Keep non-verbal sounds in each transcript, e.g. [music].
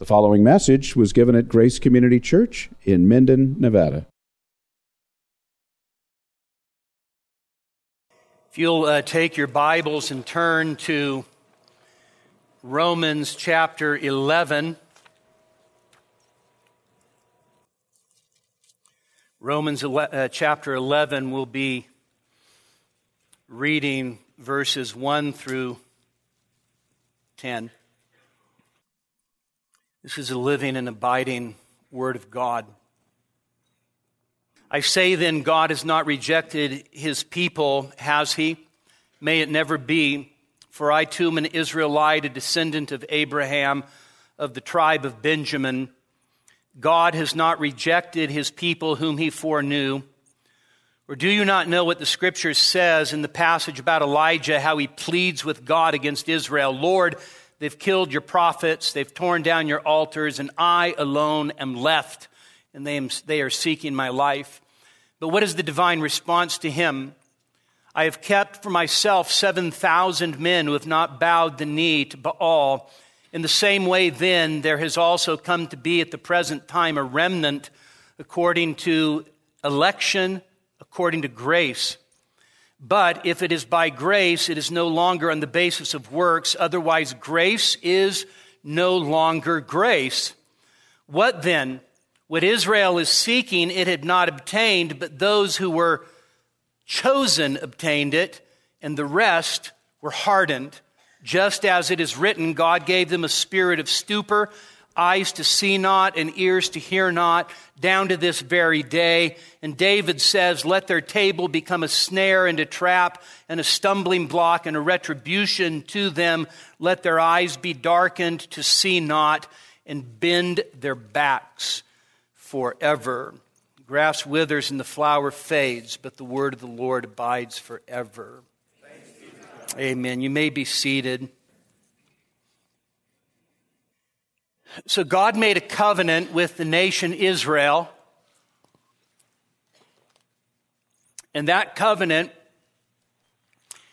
The following message was given at Grace Community Church in Minden, Nevada. If you'll uh, take your Bibles and turn to Romans chapter 11. Romans uh, chapter 11 will be reading verses 1 through 10. This is a living and abiding Word of God. I say then, God has not rejected his people, has he? May it never be. For I too am an Israelite, a descendant of Abraham, of the tribe of Benjamin. God has not rejected his people whom he foreknew. Or do you not know what the scripture says in the passage about Elijah, how he pleads with God against Israel? Lord, They've killed your prophets. They've torn down your altars, and I alone am left, and they, am, they are seeking my life. But what is the divine response to him? I have kept for myself 7,000 men who have not bowed the knee to Baal. In the same way, then, there has also come to be at the present time a remnant according to election, according to grace. But if it is by grace, it is no longer on the basis of works. Otherwise, grace is no longer grace. What then? What Israel is seeking, it had not obtained, but those who were chosen obtained it, and the rest were hardened. Just as it is written, God gave them a spirit of stupor eyes to see not and ears to hear not, down to this very day. And David says, Let their table become a snare and a trap and a stumbling block and a retribution to them. Let their eyes be darkened to see not and bend their backs forever. Grass withers and the flower fades, but the word of the Lord abides forever. Amen. You may be seated. So God made a covenant with the nation Israel. And that covenant,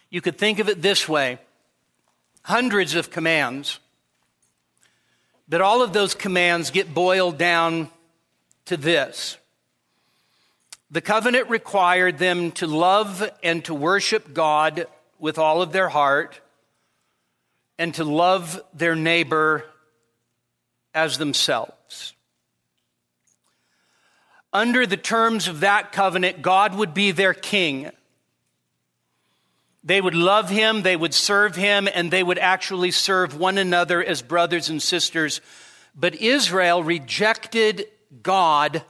you could think of it this way hundreds of commands, but all of those commands get boiled down to this. The covenant required them to love and to worship God with all of their heart and to love their neighbor as themselves. Under the terms of that covenant, God would be their king. They would love him, they would serve him, and they would actually serve one another as brothers and sisters. But Israel rejected God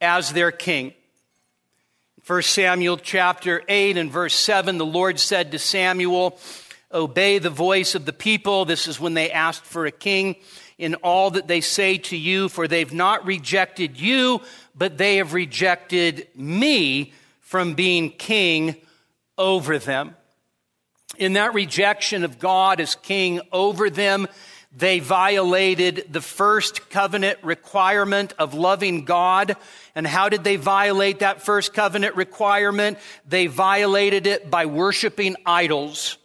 as their king. 1 Samuel chapter 8 and verse 7, the Lord said to Samuel, Obey the voice of the people. This is when they asked for a king in all that they say to you, for they've not rejected you, but they have rejected me from being king over them. In that rejection of God as king over them, they violated the first covenant requirement of loving God. And how did they violate that first covenant requirement? They violated it by worshiping idols.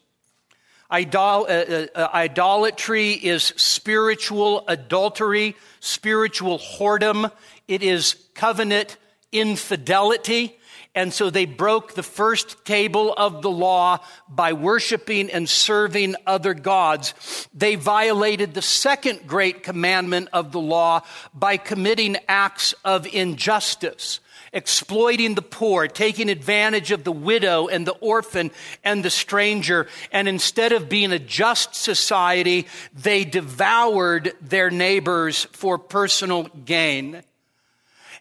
Idol, uh, uh, uh, idolatry is spiritual adultery, spiritual whoredom. It is covenant infidelity. And so they broke the first table of the law by worshiping and serving other gods. They violated the second great commandment of the law by committing acts of injustice exploiting the poor, taking advantage of the widow and the orphan and the stranger. And instead of being a just society, they devoured their neighbors for personal gain.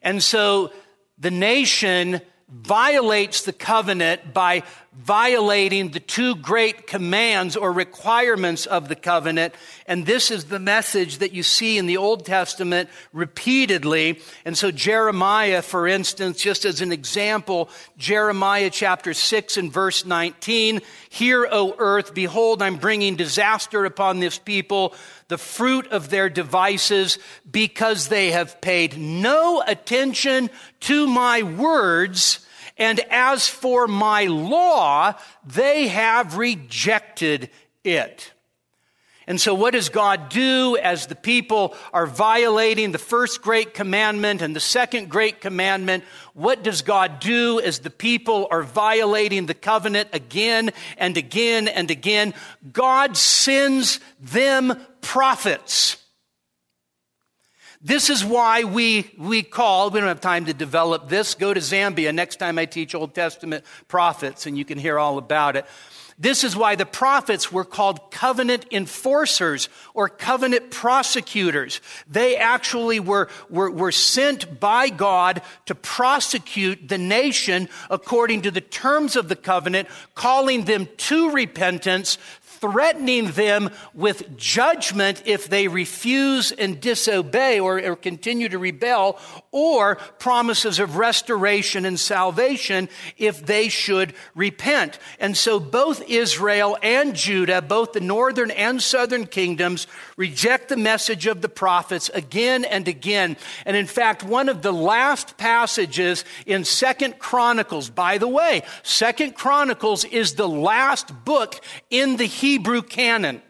And so the nation violates the covenant by violating the two great commands or requirements of the covenant. And this is the message that you see in the Old Testament repeatedly. And so Jeremiah, for instance, just as an example, Jeremiah chapter 6 and verse 19, Hear, O earth, behold, I'm bringing disaster upon this people, the fruit of their devices, because they have paid no attention to my words and as for my law, they have rejected it. And so, what does God do as the people are violating the first great commandment and the second great commandment? What does God do as the people are violating the covenant again and again and again? God sends them prophets. This is why we, we call, we don't have time to develop this. Go to Zambia next time I teach Old Testament prophets and you can hear all about it. This is why the prophets were called covenant enforcers or covenant prosecutors. They actually were, were, were sent by God to prosecute the nation according to the terms of the covenant, calling them to repentance threatening them with judgment if they refuse and disobey or, or, continue to rebel, or promises of restoration and salvation if they should repent. And so both Israel and Judah, both the northern and southern kingdoms, reject the message of the prophets again and again. And in fact, one of the last passages in Second Chronicles, by the way, Second Chronicles is the last book in the Hebrew canon.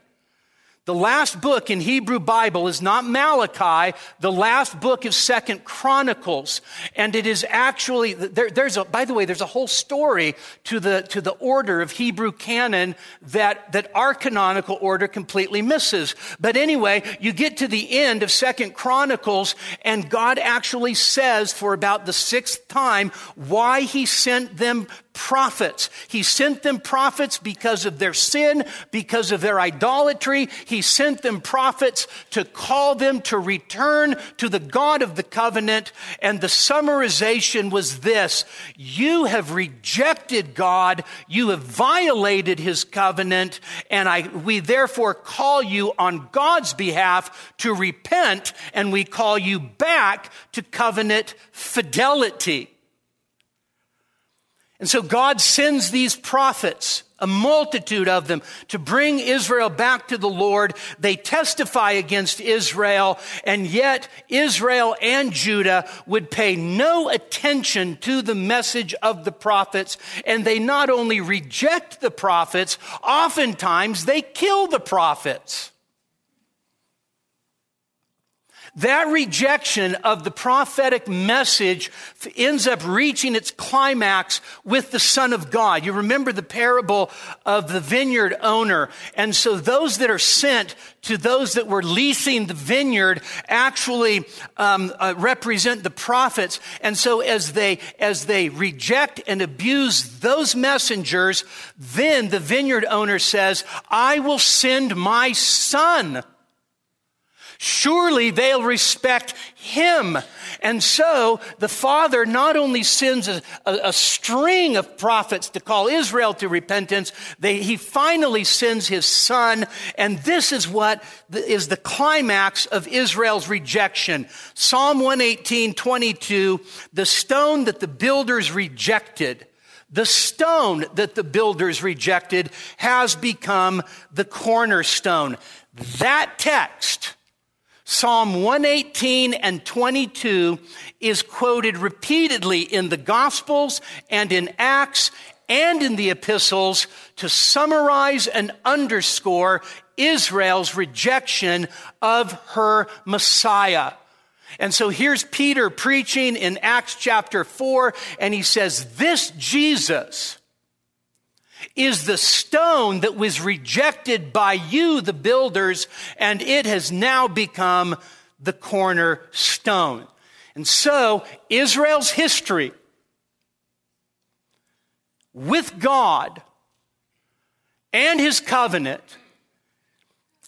The last book in Hebrew Bible is not Malachi. The last book is Second Chronicles. And it is actually, there, there's a, by the way, there's a whole story to the, to the order of Hebrew canon that, that our canonical order completely misses. But anyway, you get to the end of Second Chronicles and God actually says for about the sixth time why he sent them prophets. He sent them prophets because of their sin, because of their idolatry. He sent them prophets to call them to return to the God of the covenant. And the summarization was this You have rejected God, you have violated his covenant, and I, we therefore call you on God's behalf to repent, and we call you back to covenant fidelity. And so God sends these prophets, a multitude of them, to bring Israel back to the Lord. They testify against Israel, and yet Israel and Judah would pay no attention to the message of the prophets. And they not only reject the prophets, oftentimes they kill the prophets. That rejection of the prophetic message ends up reaching its climax with the Son of God. You remember the parable of the vineyard owner. And so those that are sent to those that were leasing the vineyard actually um, uh, represent the prophets. And so as they, as they reject and abuse those messengers, then the vineyard owner says, I will send my son Surely they'll respect him. And so the Father not only sends a, a, a string of prophets to call Israel to repentance, they, he finally sends his Son. And this is what the, is the climax of Israel's rejection. Psalm 118, 22, the stone that the builders rejected the stone that the builders rejected has become the cornerstone. That text Psalm 118 and 22 is quoted repeatedly in the Gospels and in Acts and in the epistles to summarize and underscore Israel's rejection of her Messiah. And so here's Peter preaching in Acts chapter 4, and he says, This Jesus, is the stone that was rejected by you, the builders, and it has now become the cornerstone. And so, Israel's history with God and his covenant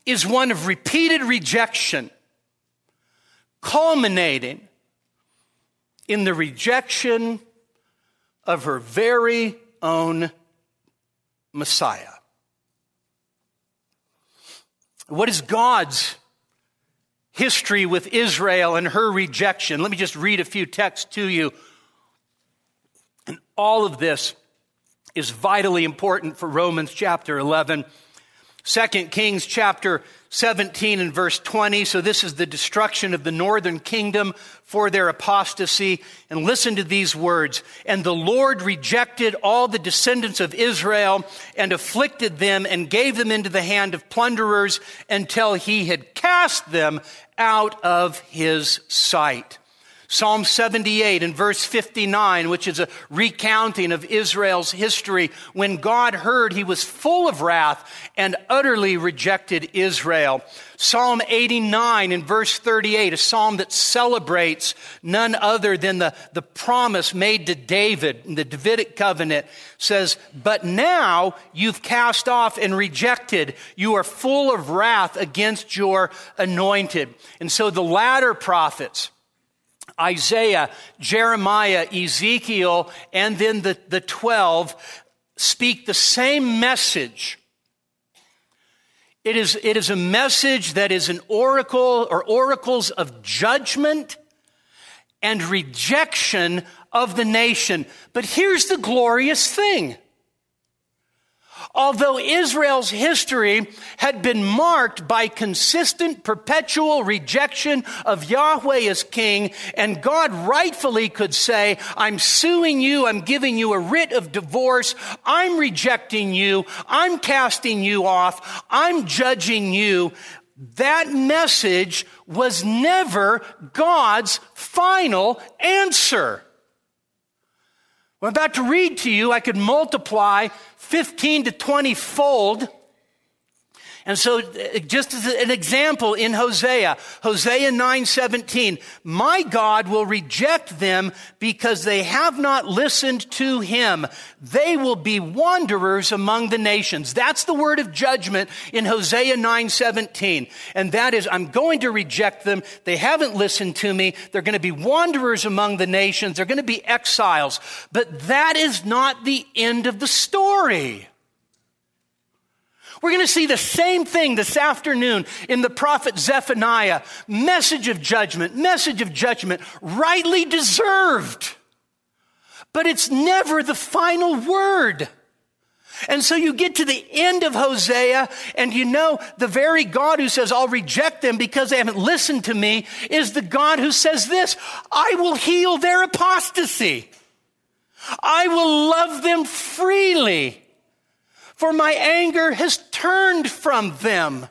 is one of repeated rejection, culminating in the rejection of her very own Messiah. What is God's history with Israel and her rejection? Let me just read a few texts to you. And all of this is vitally important for Romans chapter 11. 2 Kings chapter 17 and verse 20. So this is the destruction of the northern kingdom for their apostasy. And listen to these words. And the Lord rejected all the descendants of Israel and afflicted them and gave them into the hand of plunderers until he had cast them out of his sight. Psalm 78 and verse 59, which is a recounting of Israel's history. When God heard, he was full of wrath and utterly rejected Israel. Psalm 89 and verse 38, a psalm that celebrates none other than the, the promise made to David in the Davidic covenant, says, But now you've cast off and rejected. You are full of wrath against your anointed. And so the latter prophets, Isaiah, Jeremiah, Ezekiel, and then the, the 12 speak the same message. It is, it is a message that is an oracle or oracles of judgment and rejection of the nation. But here's the glorious thing. Although Israel's history had been marked by consistent, perpetual rejection of Yahweh as king, and God rightfully could say, I'm suing you, I'm giving you a writ of divorce, I'm rejecting you, I'm casting you off, I'm judging you, that message was never God's final answer. I'm about to read to you, I could multiply 15 to 20 fold and so uh, just as an example in Hosea, Hosea 9:17, my God will reject them because they have not listened to him. They will be wanderers among the nations. That's the word of judgment in Hosea 9:17. And that is I'm going to reject them. They haven't listened to me. They're going to be wanderers among the nations. They're going to be exiles. But that is not the end of the story. We're going to see the same thing this afternoon in the prophet Zephaniah. Message of judgment, message of judgment, rightly deserved. But it's never the final word. And so you get to the end of Hosea, and you know the very God who says, I'll reject them because they haven't listened to me, is the God who says this I will heal their apostasy. I will love them freely for my anger has turned from them.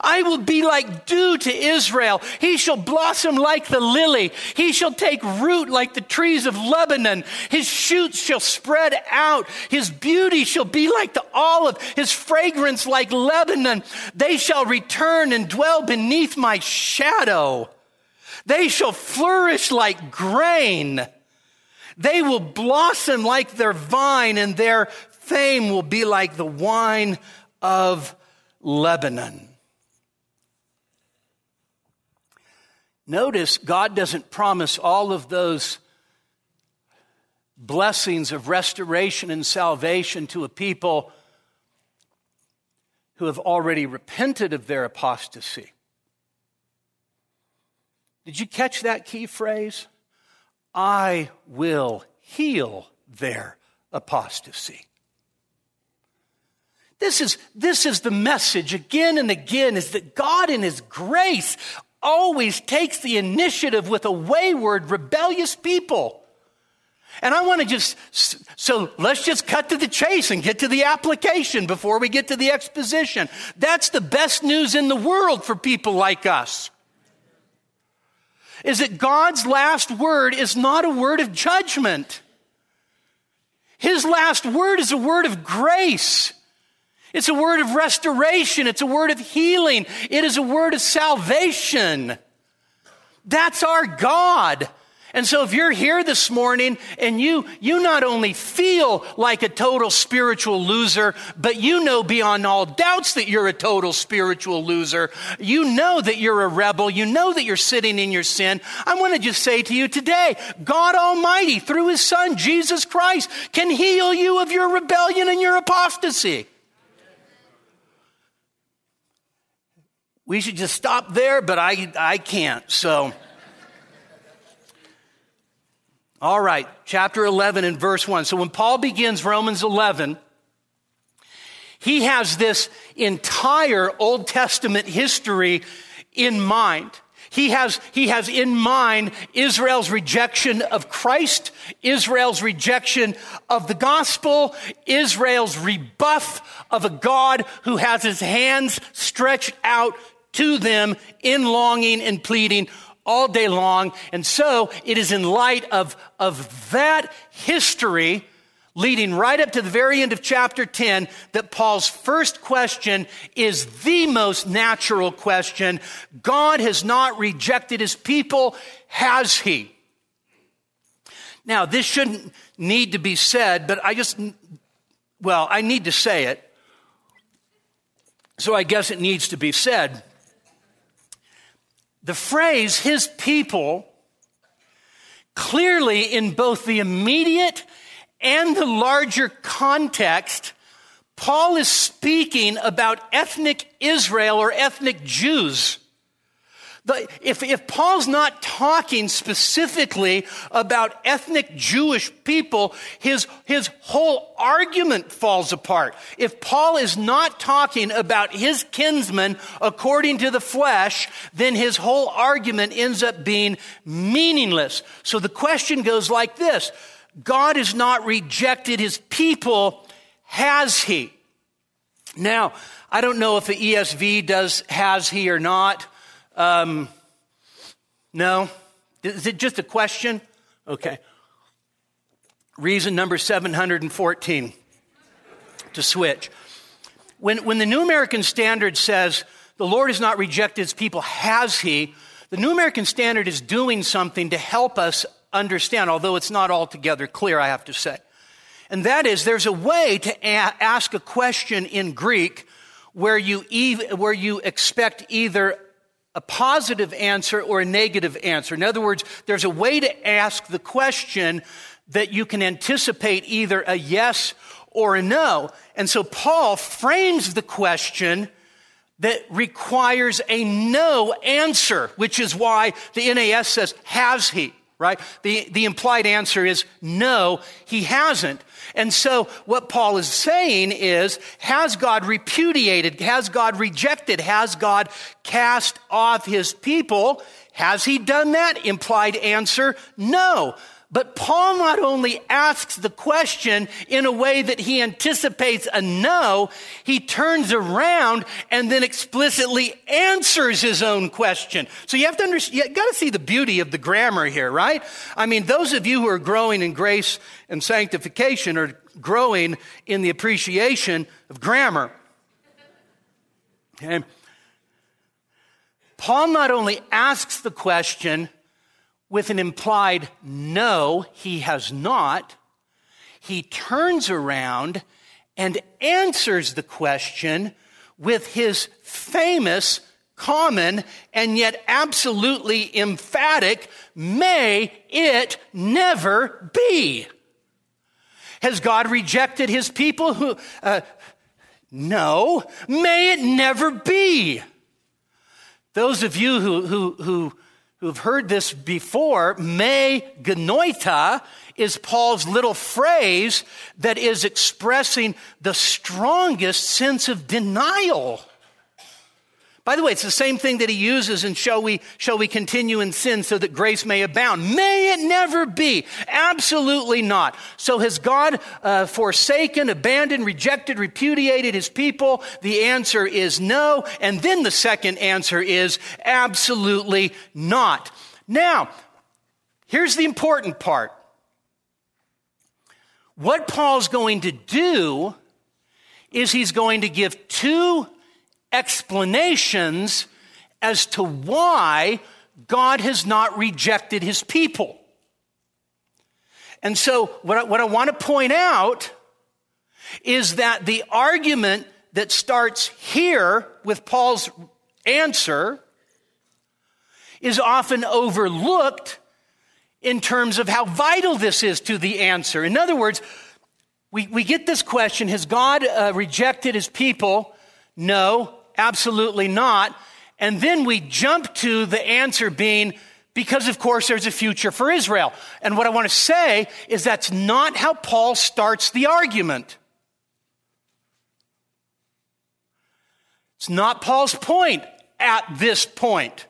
I will be like dew to Israel. He shall blossom like the lily. He shall take root like the trees of Lebanon. His shoots shall spread out. His beauty shall be like the olive, his fragrance like Lebanon. They shall return and dwell beneath my shadow. They shall flourish like grain. They will blossom like their vine and their fame will be like the wine of Lebanon. Notice God doesn't promise all of those blessings of restoration and salvation to a people who have already repented of their apostasy. Did you catch that key phrase? I will heal their apostasy. This is, this is the message again and again is that God in His grace always takes the initiative with a wayward, rebellious people. And I want to just, so let's just cut to the chase and get to the application before we get to the exposition. That's the best news in the world for people like us. Is that God's last word is not a word of judgment. His last word is a word of grace. It's a word of restoration. It's a word of healing. It is a word of salvation. That's our God. And so if you're here this morning and you, you not only feel like a total spiritual loser, but you know beyond all doubts that you're a total spiritual loser, you know that you're a rebel, you know that you're sitting in your sin, I want to just say to you today, God Almighty, through His Son, Jesus Christ, can heal you of your rebellion and your apostasy. We should just stop there, but I, I can't. So, all right, chapter 11 and verse 1. So when Paul begins Romans 11, He has this entire Old Testament history in mind. He has, he has in mind Israel's rejection of Christ, Israel's rejection of the gospel, Israel's rebuff of a God who has his hands stretched out to them in longing and pleading all day long. And so it is in light of, of that history leading right up to the very end of chapter 10 that Paul's first question is the most natural question. God has not rejected his people, has he? Now, this shouldn't need to be said, but I just, well, I need to say it. So I guess it needs to be said. The phrase, his people, clearly in both the immediate and the larger context, Paul is speaking about ethnic Israel or ethnic Jews. If, if Paul's not talking specifically about ethnic Jewish people, his, his whole argument falls apart. If Paul is not talking about his kinsmen according to the flesh, then his whole argument ends up being meaningless. So the question goes like this God has not rejected his people, has he? Now, I don't know if the ESV does has he or not. Um, no? Is it just a question? Okay. Reason number 714 to switch. When, when the New American Standard says, the Lord has not rejected his people, has he? The New American Standard is doing something to help us understand, although it's not altogether clear, I have to say. And that is, there's a way to a- ask a question in Greek where you, where you expect either a positive answer or a negative answer. In other words, there's a way to ask the question that you can anticipate either a yes or a no. And so Paul frames the question that requires a no answer, which is why the NAS says, has he? right? The, the implied answer is no, he hasn't. And so what Paul is saying is, has God repudiated? Has God rejected? Has God cast off his people? Has he done that? Implied answer, no. But Paul not only asks the question in a way that he anticipates a no, he turns around and then explicitly answers his own question. So you have to understand, you got to see the beauty of the grammar here, right? I mean, those of you who are growing in grace and sanctification are growing in the appreciation of grammar. Okay? Paul not only asks the question, with an implied no, he has not, he turns around and answers the question with his famous, common, and yet absolutely emphatic, may it never be. Has God rejected his people who, uh, no, may it never be. Those of you who, who, who who've heard this before, me genoito is Paul's little phrase that is expressing the strongest sense of denial. By the way, it's the same thing that he uses in shall we, shall we continue in sin so that grace may abound? May it never be. Absolutely not. So has God uh, forsaken, abandoned, rejected, repudiated his people? The answer is no. And then the second answer is absolutely not. Now, here's the important part. What Paul's going to do is he's going to give two explanations as to why God has not rejected his people. And so, what I, what I want to point out is that the argument that starts here with Paul's answer is often overlooked in terms of how vital this is to the answer. In other words, we, we get this question Has God uh, rejected his people? No. Absolutely not. And then we jump to the answer being, because of course there's a future for Israel. And what I want to say is that's not how Paul starts the argument. It's not Paul's point at this point.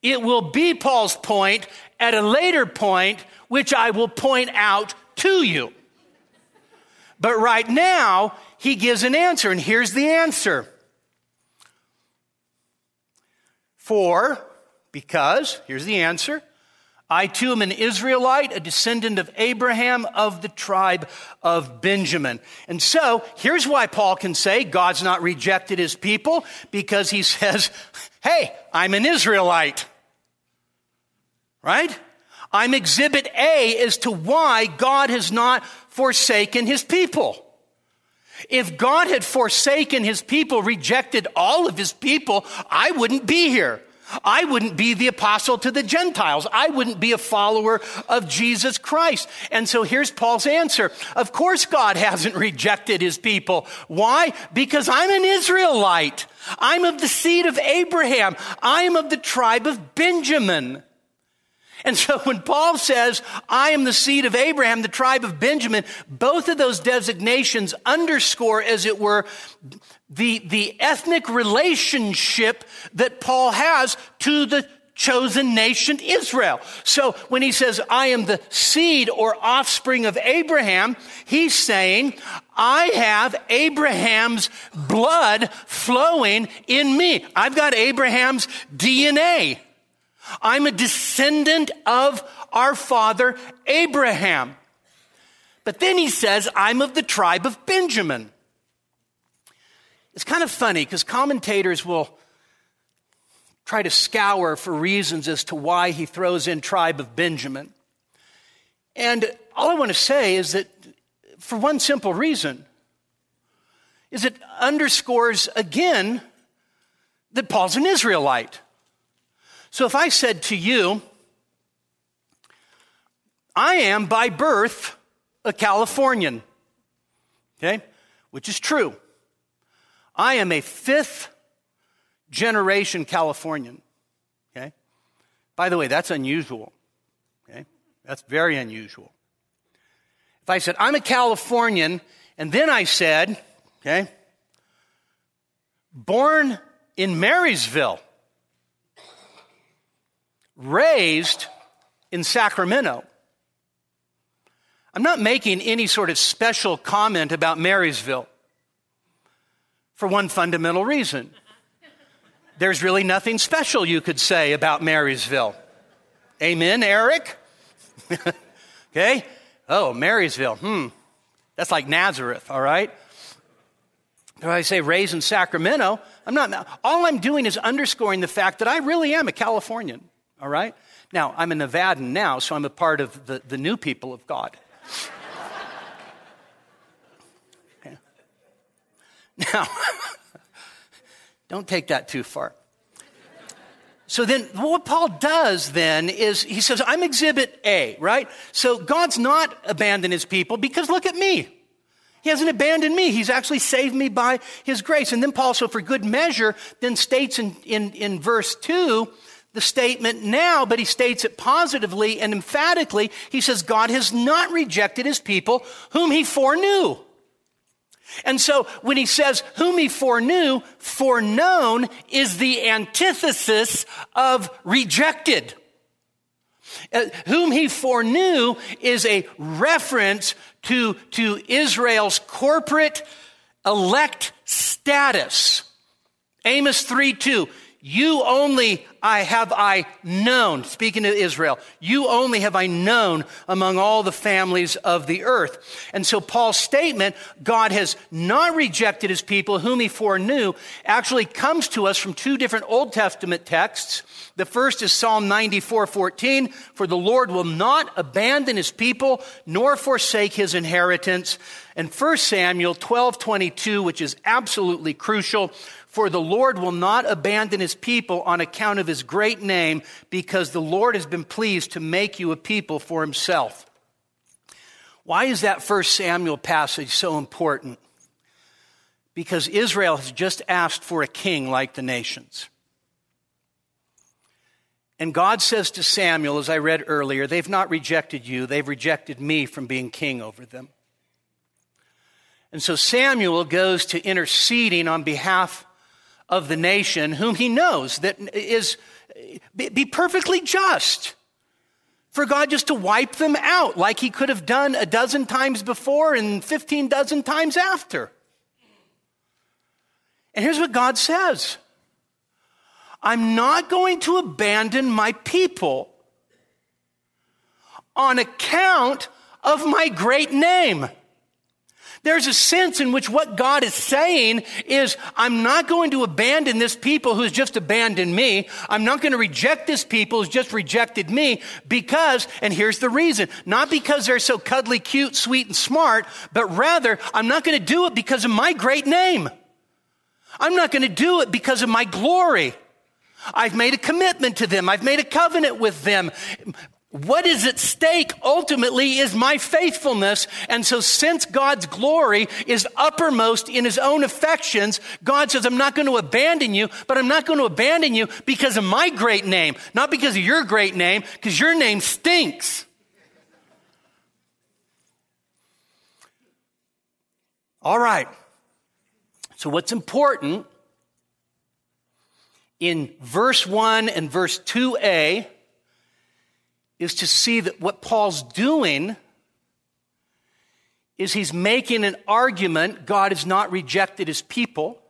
It will be Paul's point at a later point, which I will point out to you. But right now, he gives an answer, and here's the answer. For, because, here's the answer. I too am an Israelite, a descendant of Abraham of the tribe of Benjamin. And so, here's why Paul can say God's not rejected his people, because he [laughs] says, Hey, I'm an Israelite. Right? I'm exhibit A as to why God has not forsaken his people. If God had forsaken his people, rejected all of his people, I wouldn't be here. I wouldn't be the apostle to the Gentiles. I wouldn't be a follower of Jesus Christ. And so here's Paul's answer. Of course God [laughs] hasn't rejected his people. Why? Because I'm an Israelite. I'm of the seed of Abraham. I am of the tribe of Benjamin. And so when Paul says, I am the seed of Abraham, the tribe of Benjamin, both of those designations underscore, as it were, the, the ethnic relationship that Paul has to the chosen nation Israel. So when he says, I am the seed or offspring of Abraham, he's saying, I have Abraham's blood flowing in me. I've got Abraham's DNA. I'm a descendant of our father Abraham. But then he says, I'm of the tribe of Benjamin. It's kind of funny because commentators will try to scour for reasons as to why he throws in tribe of Benjamin. And all I want to say is that for one simple reason is it underscores again that Paul's an Israelite. So if I said to you, I am by birth a Californian, okay, which is true. I am a fifth generation Californian, okay? By the way, that's unusual, okay? That's very unusual. If I said, I'm a Californian, and then I said, okay, born in Marysville, raised in Sacramento. I'm not making any sort of special comment about Marysville for one fundamental reason. There's really nothing special you could say about Marysville. Amen, Eric? [laughs] okay? Oh, Marysville. Hmm. That's like Nazareth, all right? If I say raised in Sacramento, I'm not, all I'm doing is underscoring the fact that I really am a Californian all right? Now, I'm a Nevadan now, so I'm a part of the, the new people of God. [laughs] Now, [laughs] don't take that too far. So then, what Paul does then is he says, I'm exhibit A, right? So God's not abandoned his people because look at me. He hasn't abandoned me. He's actually saved me by his grace. And then Paul, so for good measure, then states in, in, in verse 2 the statement now, but he states it positively and emphatically. He says, God has not rejected his people whom he foreknew. And so when he says whom he foreknew, foreknown is the antithesis of rejected. Uh, whom he foreknew is a reference to, to Israel's corporate elect status. Amos 3 2. You only I have I known, speaking to Israel, you only have I known among all the families of the earth. And so Paul's statement, God has not rejected his people whom he foreknew, actually comes to us from two different Old Testament texts. The first is Psalm 94, 14, for the Lord will not abandon his people nor forsake his inheritance. And 1 Samuel 12, 22, which is absolutely crucial. For the Lord will not abandon his people on account of his great name, because the Lord has been pleased to make you a people for himself. Why is that first Samuel passage so important? Because Israel has just asked for a king like the nations. And God says to Samuel, as I read earlier, they've not rejected you, they've rejected me from being king over them. And so Samuel goes to interceding on behalf of the nation, whom he knows that is be perfectly just for God just to wipe them out like he could have done a dozen times before and 15 dozen times after. And here's what God says I'm not going to abandon my people on account of my great name. There's a sense in which what God is saying is, I'm not going to abandon this people who's just abandoned me. I'm not going to reject this people who's just rejected me because, and here's the reason, not because they're so cuddly, cute, sweet, and smart, but rather, I'm not going to do it because of my great name. I'm not going to do it because of my glory. I've made a commitment to them. I've made a covenant with them. What is at stake ultimately is my faithfulness. And so since God's glory is uppermost in his own affections, God says, I'm not going to abandon you, but I'm not going to abandon you because of my great name, not because of your great name, because your name stinks. All right. So what's important in verse 1 and verse 2a is to see that what Paul's doing is he's making an argument God has not rejected his people.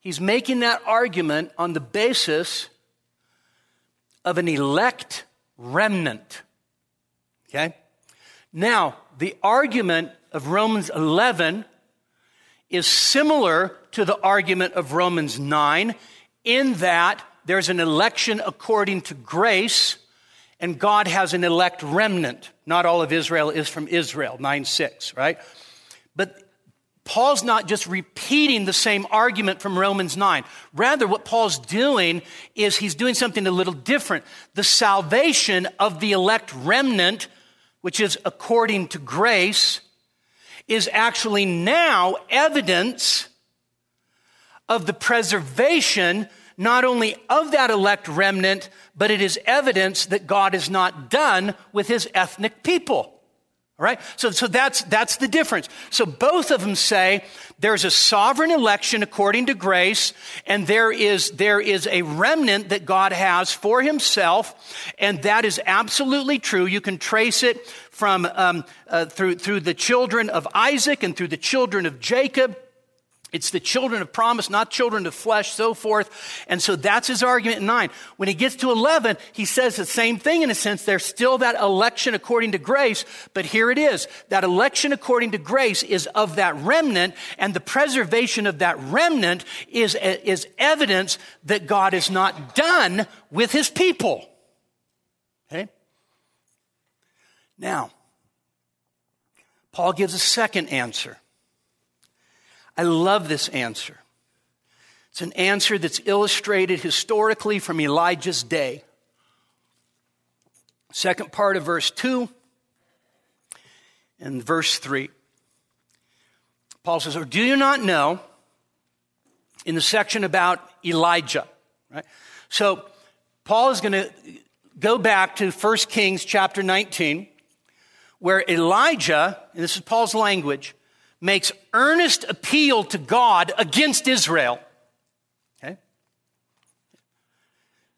He's making that argument on the basis of an elect remnant. Okay? Now, the argument of Romans 11 is similar to the argument of Romans 9 in that there's an election according to grace, and God has an elect remnant. Not all of Israel is from Israel, 9 6, right? But Paul's not just repeating the same argument from Romans 9. Rather, what Paul's doing is he's doing something a little different. The salvation of the elect remnant, which is according to grace, is actually now evidence of the preservation not only of that elect remnant, but it is evidence that God is not done with his ethnic people. All right? So, so that's, that's the difference. So both of them say there's a sovereign election according to grace, and there is, there is a remnant that God has for himself, and that is absolutely true. You can trace it from, um, uh, through, through the children of Isaac and through the children of Jacob. It's the children of promise, not children of flesh, so forth. And so that's his argument in 9. When he gets to 11, he says the same thing in a sense. There's still that election according to grace, but here it is. That election according to grace is of that remnant, and the preservation of that remnant is, is evidence that God is not done with his people. Okay? Now, Paul gives a second answer. I love this answer. It's an answer that's illustrated historically from Elijah's day. Second part of verse 2 and verse 3. Paul says, Or do you not know, in the section about Elijah, right? So Paul is going to go back to 1 Kings chapter 19, where Elijah, and this is Paul's language, makes earnest appeal to God against Israel. Okay?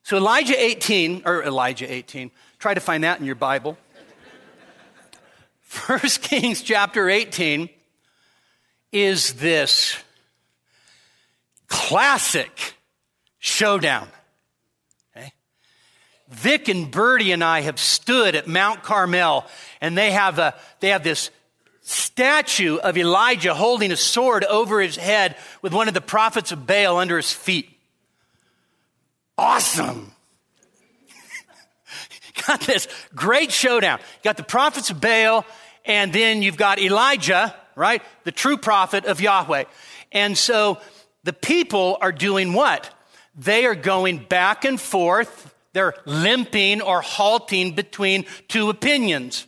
So Elijah 18, or Elijah 18, try to find that in your Bible. [laughs] First Kings chapter 18 is this classic showdown. Okay? Vic and Bertie and I have stood at Mount Carmel, and they have a they have this statue of Elijah holding a sword over his head with one of the prophets of Baal under his feet. Awesome. [laughs] got this great showdown. You got the prophets of Baal, and then you've got Elijah, right? The true prophet of Yahweh. And so the people are doing what? They are going back and forth. They're limping or halting between two opinions.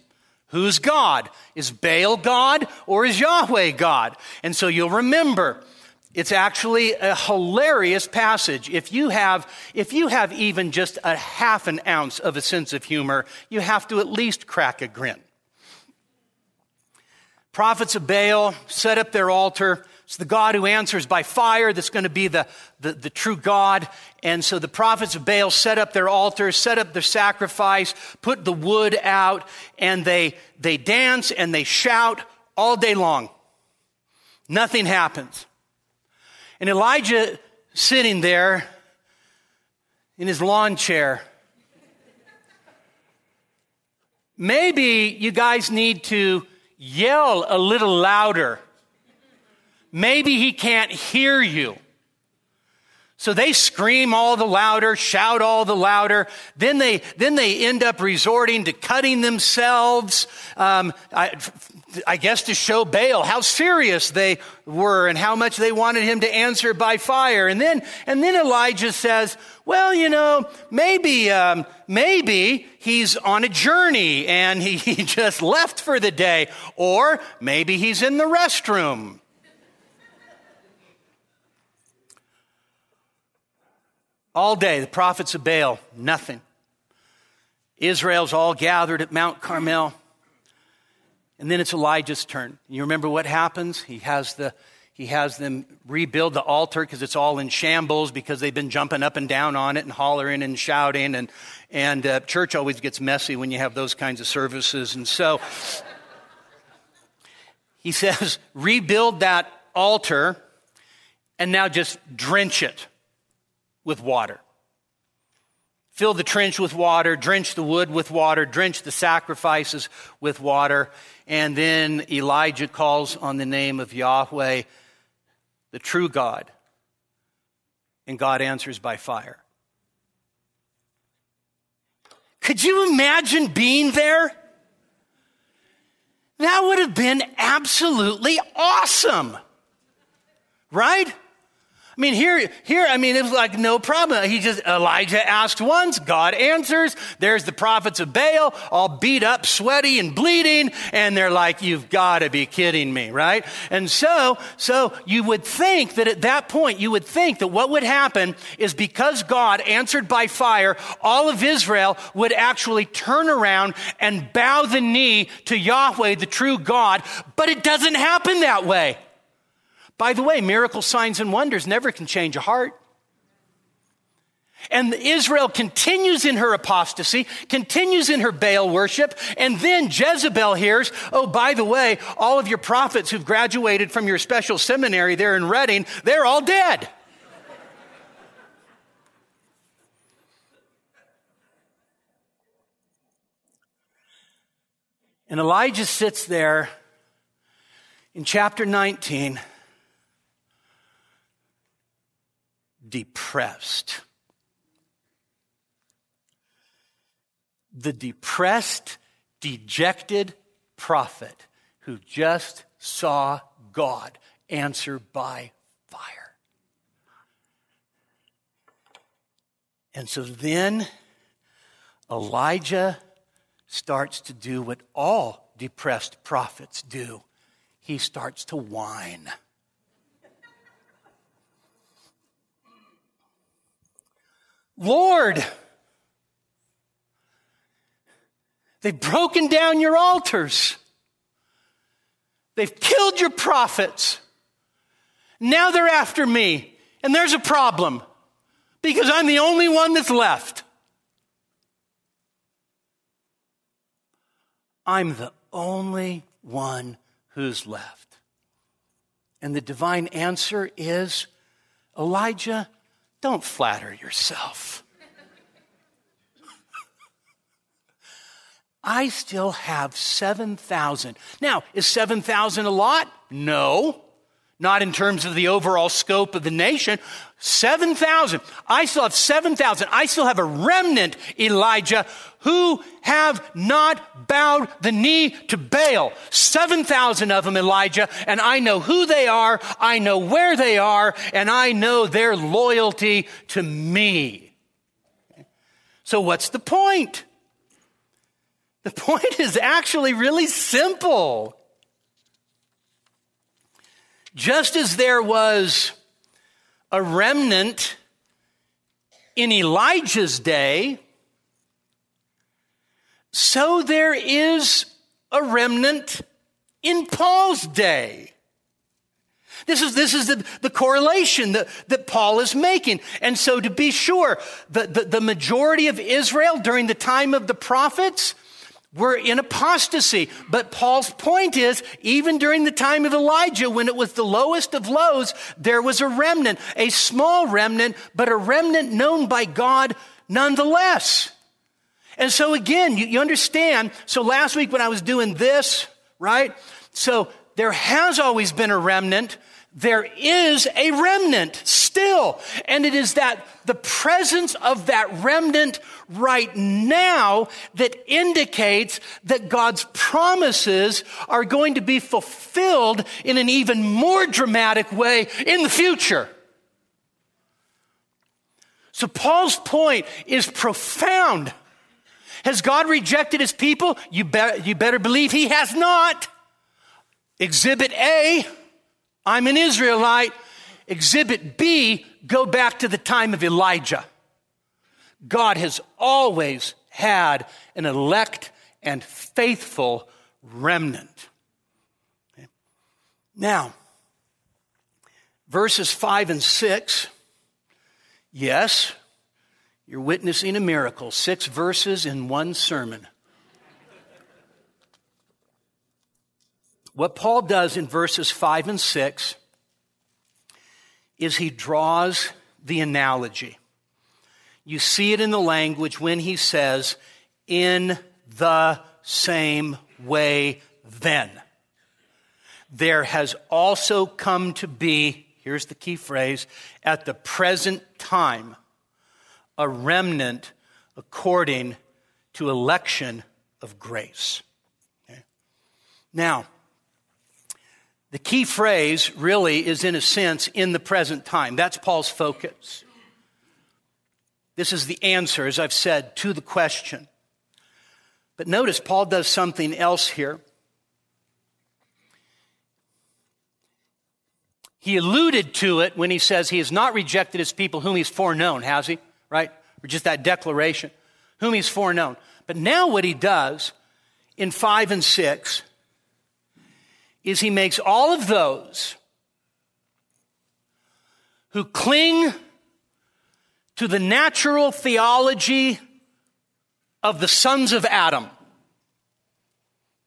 Who's God? Is Baal God or is Yahweh God? And so you'll remember, it's actually a hilarious passage. If you have, if you have even just a half an ounce of a sense of humor, you have to at least crack a grin. Prophets of Baal set up their altar It's the God who answers by fire that's going to be the, the, the, true God. And so the prophets of Baal set up their altars, set up their sacrifice, put the wood out, and they, they dance and they shout all day long. Nothing happens. And Elijah sitting there in his lawn chair. Maybe you guys need to yell a little louder. Maybe he can't hear you. So they scream all the louder, shout all the louder. Then they, then they end up resorting to cutting themselves. Um, I, I guess to show Baal how serious they were and how much they wanted him to answer by fire. And then, and then Elijah says, well, you know, maybe, um, maybe he's on a journey and he, [laughs] he just left for the day. Or maybe he's in the restroom. All day, the prophets of Baal, nothing. Israel's all gathered at Mount Carmel. And then it's Elijah's turn. You remember what happens? He has, the, he has them rebuild the altar because it's all in shambles because they've been jumping up and down on it and hollering and shouting. And, and uh, church always gets messy when you have those kinds of services. And so he says, [laughs] rebuild that altar and now just drench it with water. Fill the trench with water, drench the wood with water, drench the sacrifices with water. And then Elijah calls on the name of Yahweh, the true God. And God answers by fire. Could you imagine being there? That would have been absolutely awesome. Right? I mean, here, here, I mean, it was like no problem. He just, Elijah asked once, God answers. There's the prophets of Baal, all beat up, sweaty, and bleeding. And they're like, you've got to be kidding me, right? And so, so you would think that at that point, you would think that what would happen is because God answered by fire, all of Israel would actually turn around and bow the knee to Yahweh, the true God. But it doesn't happen that way. By the way, miracle signs and wonders never can change a heart. And Israel continues in her apostasy, continues in her Baal worship, and then Jezebel hears, oh, by the way, all of your prophets who've graduated from your special seminary there in Reading, they're all dead. and Elijah sits there in chapter 19 depressed. The depressed, dejected prophet who just saw God answer by fire. And so then Elijah starts to do what all depressed prophets do he starts to whine. Lord, they've broken down your altars. They've killed your prophets. Now they're after me. And there's a problem because I'm the only one that's left. I'm the only one who's left. And the divine answer is Elijah, don't flatter yourself. [laughs] I still have 7,000. Now, is 7,000 a lot? No. Not in terms of the overall scope of the nation. 7,000. I still have 7,000. I still have a remnant, Elijah, who have not bowed the knee to Baal. 7,000 of them, Elijah, and I know who they are, I know where they are, and I know their loyalty to me. So what's the point? The [laughs] point is actually really simple. Just as there was a remnant in Elijah's day, so there is a remnant in Paul's day. This is, this is the, the correlation that, that Paul is making. And so to be sure, the, the, the majority of Israel during the time of the prophets were in apostasy. But Paul's point is, even during the time of Elijah, when it was the lowest of lows, there was a remnant, a small remnant, but a remnant known by God nonetheless. And so again, you, you understand. So last week when I was doing this, right? So there has always been a remnant. There is a remnant still. And it is that the presence of that remnant right now that indicates that God's promises are going to be fulfilled in an even more dramatic way in the future. So Paul's point is profound. Has God rejected his people? You, be- you better believe he has not. Exhibit A, I'm an Israelite. Exhibit B, go back to the time of Elijah. God has always had an elect and faithful remnant. Okay. Now, verses 5 and 6, yes, you're witnessing a miracle. Six verses in one sermon. What Paul does in verses 5 and 6 is he draws the analogy. You see it in the language when he says, in the same way then. There has also come to be, here's the key phrase, at the present time, a remnant according to election of grace. Okay? Now, the key phrase really is, in a sense, in the present time. That's Paul's focus. This is the answer, as I've said, to the question. But notice Paul does something else here. He alluded to it when he says he has not rejected his people whom he's foreknown, has he? Right? Or just that declaration, whom he's foreknown. But now what he does in 5 and 6 is he makes all of those who cling to the natural theology of the sons of Adam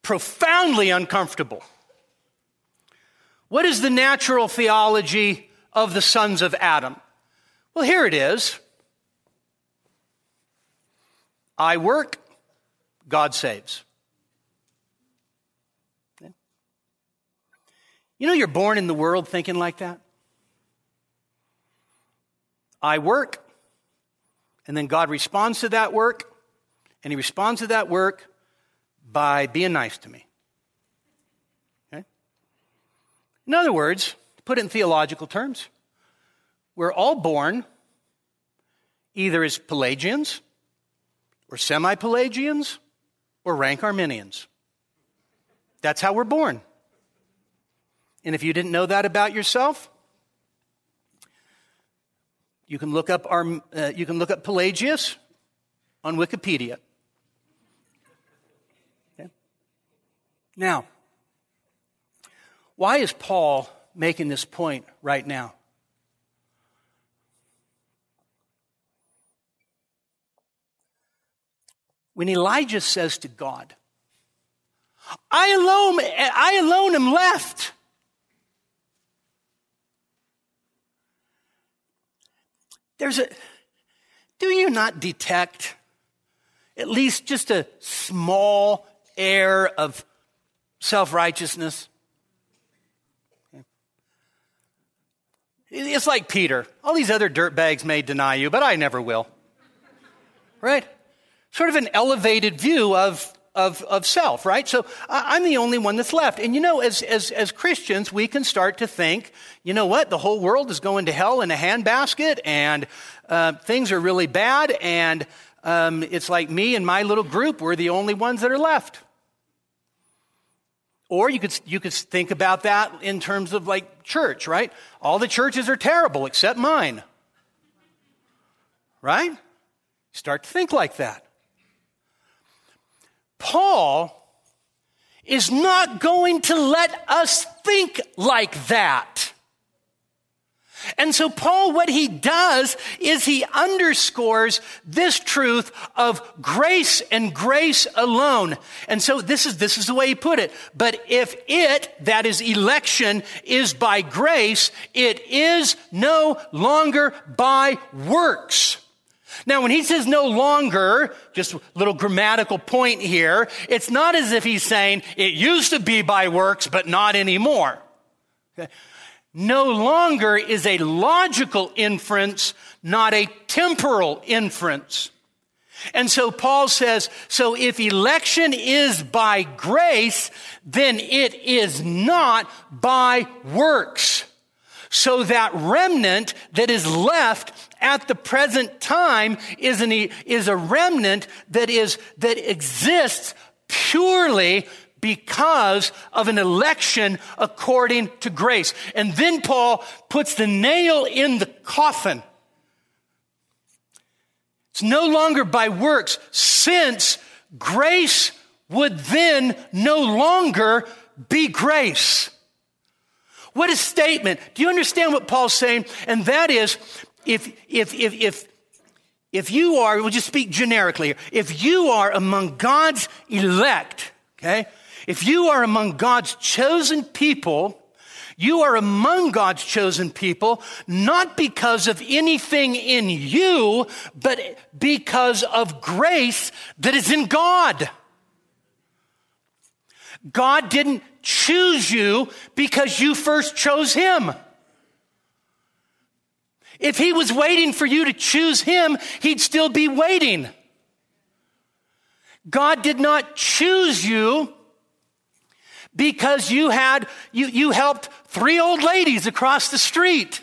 profoundly uncomfortable. What is the natural theology of the sons of Adam? Well, here it is I work, God saves. You know, you're born in the world thinking like that. I work, and then God responds to that work, and He responds to that work by being nice to me. Okay? In other words, put it in theological terms, we're all born either as Pelagians, or semi Pelagians, or rank Arminians. That's how we're born. And if you didn't know that about yourself, you can look up, our, uh, you can look up Pelagius on Wikipedia. Okay? Now, why is Paul making this point right now? When Elijah says to God, I alone, I alone am left. There's a, do you not detect at least just a small air of self righteousness? It's like Peter. All these other dirtbags may deny you, but I never will. Right? Sort of an elevated view of of, of self, right? So I'm the only one that's left. And you know, as, as, as Christians, we can start to think, you know what, the whole world is going to hell in a handbasket and uh, things are really bad and um, it's like me and my little group, we're the only ones that are left. Or you could, you could think about that in terms of like church, right? All the churches are terrible except mine. Right? Start to think like that. Paul is not going to let us think like that. And so Paul, what he does is he underscores this truth of grace and grace alone. And so this is, this is the way he put it. But if it, that is election, is by grace, it is no longer by works. Now, when he says no longer, just a little grammatical point here, it's not as if he's saying it used to be by works, but not anymore. No longer is a logical inference, not a temporal inference. And so Paul says, so if election is by grace, then it is not by works. So that remnant that is left at the present time is, an, is a remnant that is, that exists purely because of an election according to grace. And then Paul puts the nail in the coffin. It's no longer by works, since grace would then no longer be grace. What a statement. Do you understand what Paul's saying? And that is, if, if, if, if, if you are, we'll just speak generically, here. if you are among God's elect, okay, if you are among God's chosen people, you are among God's chosen people, not because of anything in you, but because of grace that is in God. God didn't choose you because you first chose Him. If He was waiting for you to choose Him, He'd still be waiting. God did not choose you because you had, you, you helped three old ladies across the street.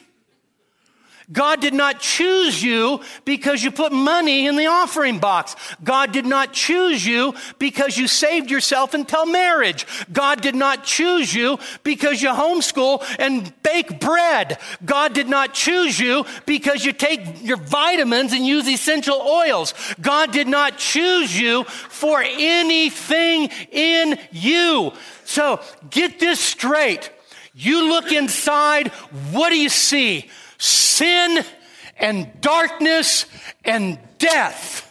God did not choose you because you put money in the offering box. God did not choose you because you saved yourself until marriage. God did not choose you because you homeschool and bake bread. God did not choose you because you take your vitamins and use essential oils. God did not choose you for anything in you. So get this straight. You look inside, what do you see? Sin and darkness and death.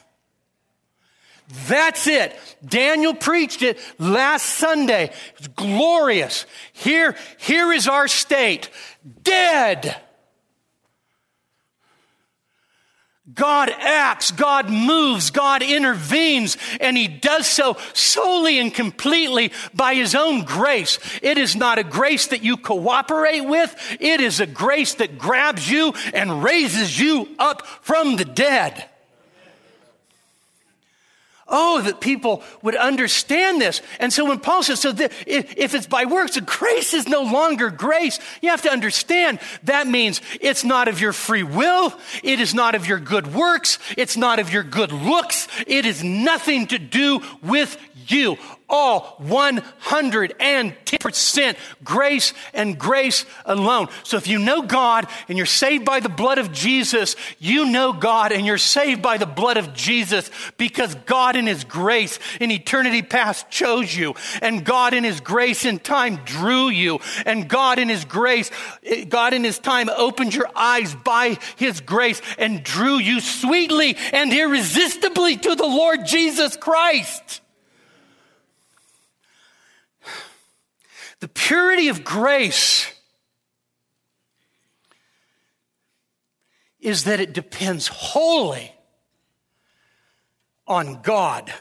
That's it. Daniel preached it last Sunday. It's glorious. Here, here is our state. Dead. God acts, God moves, God intervenes, and He does so solely and completely by His own grace. It is not a grace that you cooperate with, it is a grace that grabs you and raises you up from the dead. Oh, that people would understand this. And so when Paul says, so the, if, if it's by works, grace is no longer grace, you have to understand that means it's not of your free will. It is not of your good works. It's not of your good looks. It is nothing to do with you all 110% grace and grace alone. So if you know God and you're saved by the blood of Jesus, you know God and you're saved by the blood of Jesus because God in His grace in eternity past chose you and God in His grace in time drew you and God in His grace, God in His time opened your eyes by His grace and drew you sweetly and irresistibly to the Lord Jesus Christ. The purity of grace is that it depends wholly on God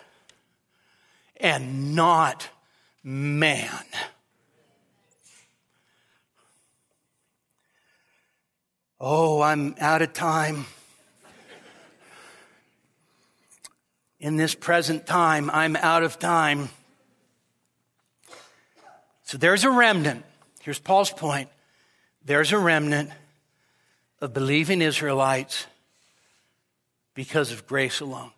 and not man. Oh, I'm out of time. In this present time, I'm out of time. So there's a remnant. Here's Paul's point. There's a remnant of believing Israelites because of grace alone.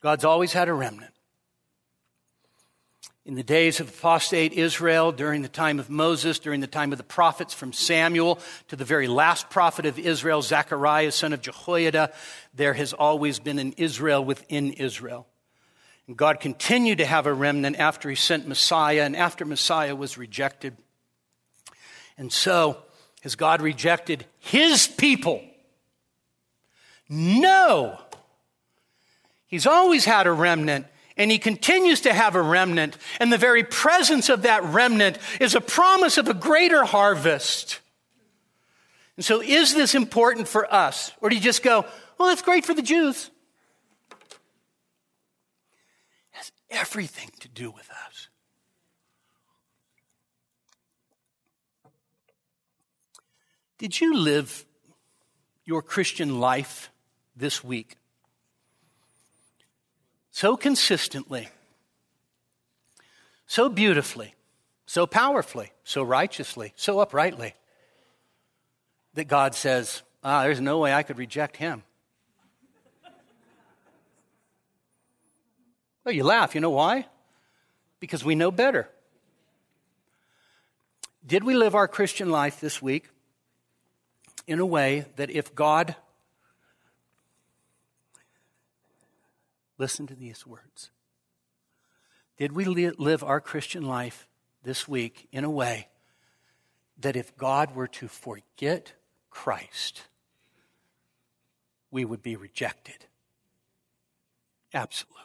God's always had a remnant. In the days of apostate Israel, during the time of Moses, during the time of the prophets from Samuel to the very last prophet of Israel, Zechariah, son of Jehoiada, there has always been an Israel within Israel. God continued to have a remnant after he sent Messiah and after Messiah was rejected. And so, has God rejected his people? No. He's always had a remnant, and he continues to have a remnant. And the very presence of that remnant is a promise of a greater harvest. And so, is this important for us? Or do you just go, well, that's great for the Jews? It has everything to do with us. Did you live your Christian life this week so consistently, so beautifully, so powerfully, so righteously, so uprightly that God says, ah, there's no way I could reject him. Well, you laugh. You know why? Because we know better. Did we live our Christian life this week in a way that if God, listen to these words, did we live our Christian life this week in a way that if God were to forget Christ, we would be rejected. Absolutely.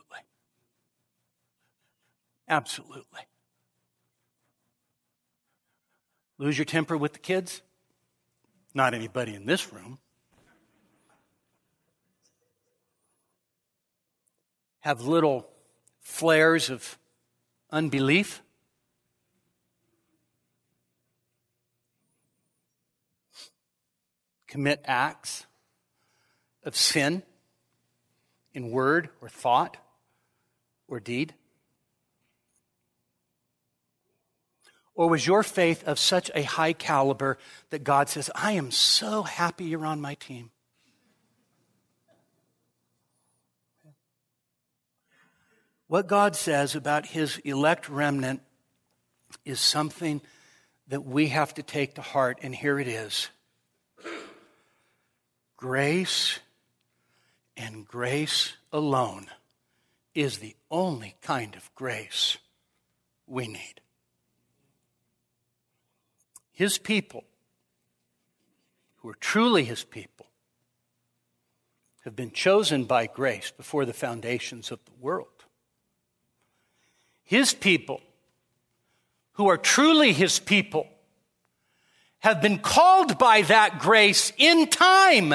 Absolutely. Lose your temper with the kids? Not anybody in this room. Have little flares of unbelief? commit acts of sin in word or thought or deed? Or was your faith of such a high caliber that God says, I am so happy you're on my team? What God says about his elect remnant is something that we have to take to heart, and here it is. Grace and grace alone is the only kind of grace we need. His people, who are truly His people, have been chosen by grace before the foundations of the world. His people, who are truly His people, have been called by that grace in time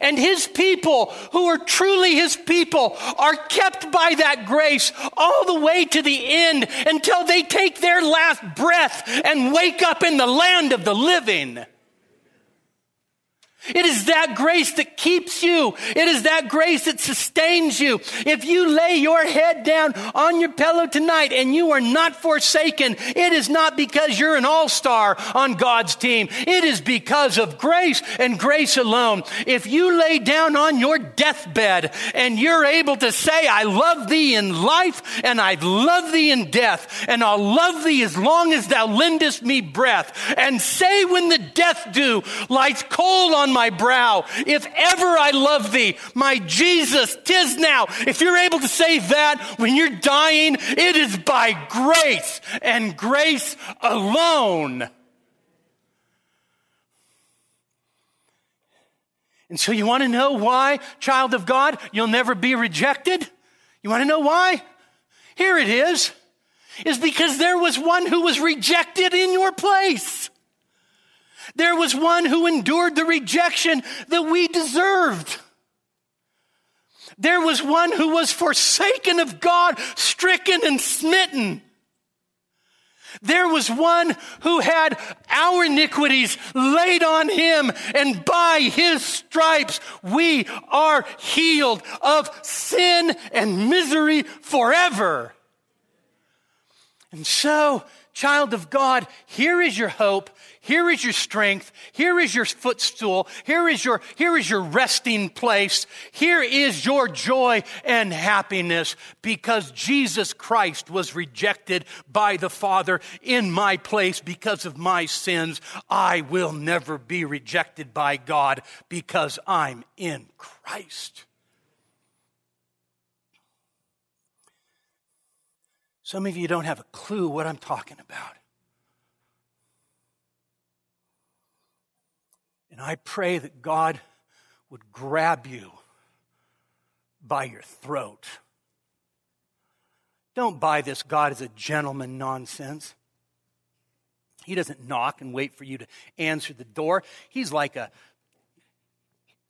and his people, who are truly his people, are kept by that grace all the way to the end until they take their last breath and wake up in the land of the living. It is that grace that keeps you. It is that grace that sustains you. If you lay your head down on your pillow tonight and you are not forsaken, it is not because you're an all-star on God's team. It is because of grace and grace alone. If you lay down on your deathbed and you're able to say, I love thee in life and I love thee in death and I'll love thee as long as thou lendest me breath and say when the death dew lies cold on my brow. If ever I love thee, my Jesus, tis now. If you're able to say that when you're dying, it is by grace and grace alone. And so you want to know why, child of God, you'll never be rejected? You want to know why? Here it is. Is because there was one who was rejected in your place. There was one who endured the rejection that we deserved. There was one who was forsaken of God, stricken and smitten. There was one who had our iniquities laid on him, and by his stripes we are healed of sin and misery forever. And so, child of God, here is your hope. Here is your strength. Here is your footstool. Here is your, here is your resting place. Here is your joy and happiness because Jesus Christ was rejected by the Father in my place because of my sins. I will never be rejected by God because I'm in Christ. Some of you don't have a clue what I'm talking about. And I pray that God would grab you by your throat. Don't buy this God is a gentleman nonsense. He doesn't knock and wait for you to answer the door. He's like a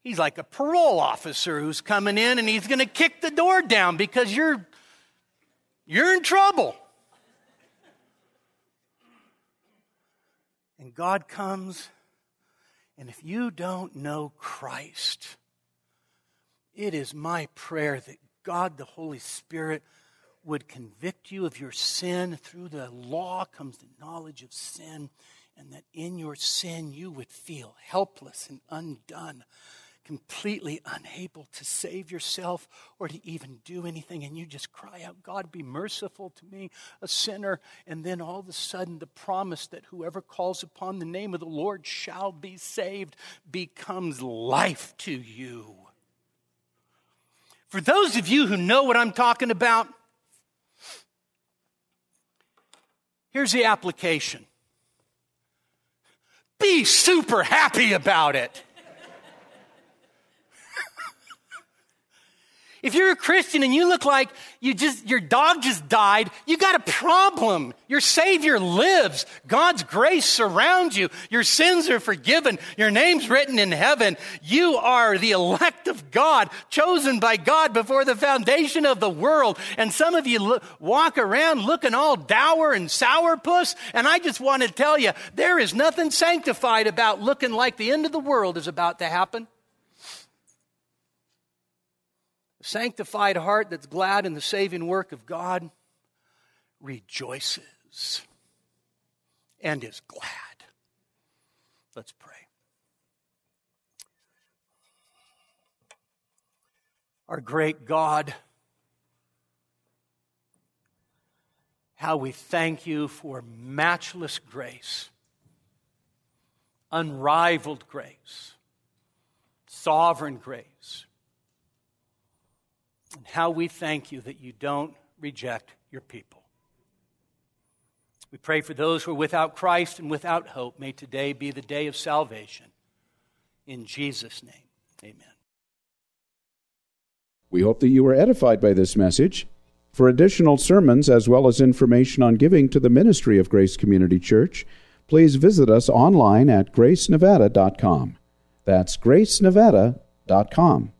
he's like a parole officer who's coming in and he's going to kick the door down because you're you're in trouble. And God comes and if you don't know Christ, it is my prayer that God the Holy Spirit would convict you of your sin. Through the law comes the knowledge of sin, and that in your sin you would feel helpless and undone, completely unable to save yourself or to even do anything. And you just cry out, God, be merciful to me, a sinner. And then all of a sudden, the promise that whoever calls upon the name of the Lord shall be saved becomes life to you. For those of you who know what I'm talking about, here's the application be super happy about it. If you're a Christian and you look like you just, your dog just died, you got a problem. Your Savior lives. God's grace surrounds you. Your sins are forgiven. Your name's written in heaven. You are the elect of God, chosen by God before the foundation of the world. And some of you look, walk around looking all dour and sourpuss. And I just want to tell you, there is nothing sanctified about looking like the end of the world is about to happen. Sanctified heart that's glad in the saving work of God rejoices and is glad. Let's pray. Our great God, how we thank you for matchless grace, unrivaled grace, sovereign grace and how we thank you that you don't reject your people. We pray for those who are without Christ and without hope. May today be the day of salvation. In Jesus' name, amen. We hope that you were edified by this message. For additional sermons as well as information on giving to the ministry of Grace Community Church, please visit us online at gracenevada.com. That's gracenevada.com.